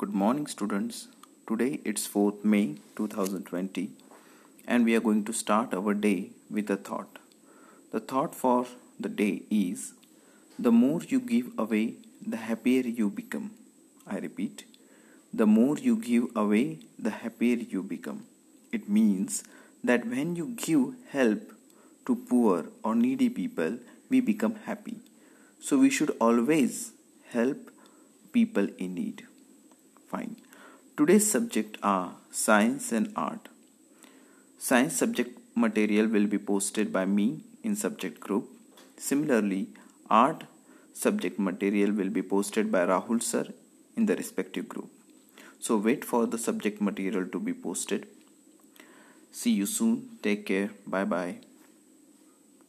Good morning, students. Today it's 4th May 2020, and we are going to start our day with a thought. The thought for the day is The more you give away, the happier you become. I repeat, the more you give away, the happier you become. It means that when you give help to poor or needy people, we become happy. So we should always help people in need. Today's subject are science and art. Science subject material will be posted by me in subject group. Similarly, art subject material will be posted by Rahul sir in the respective group. So wait for the subject material to be posted. See you soon. Take care. Bye bye.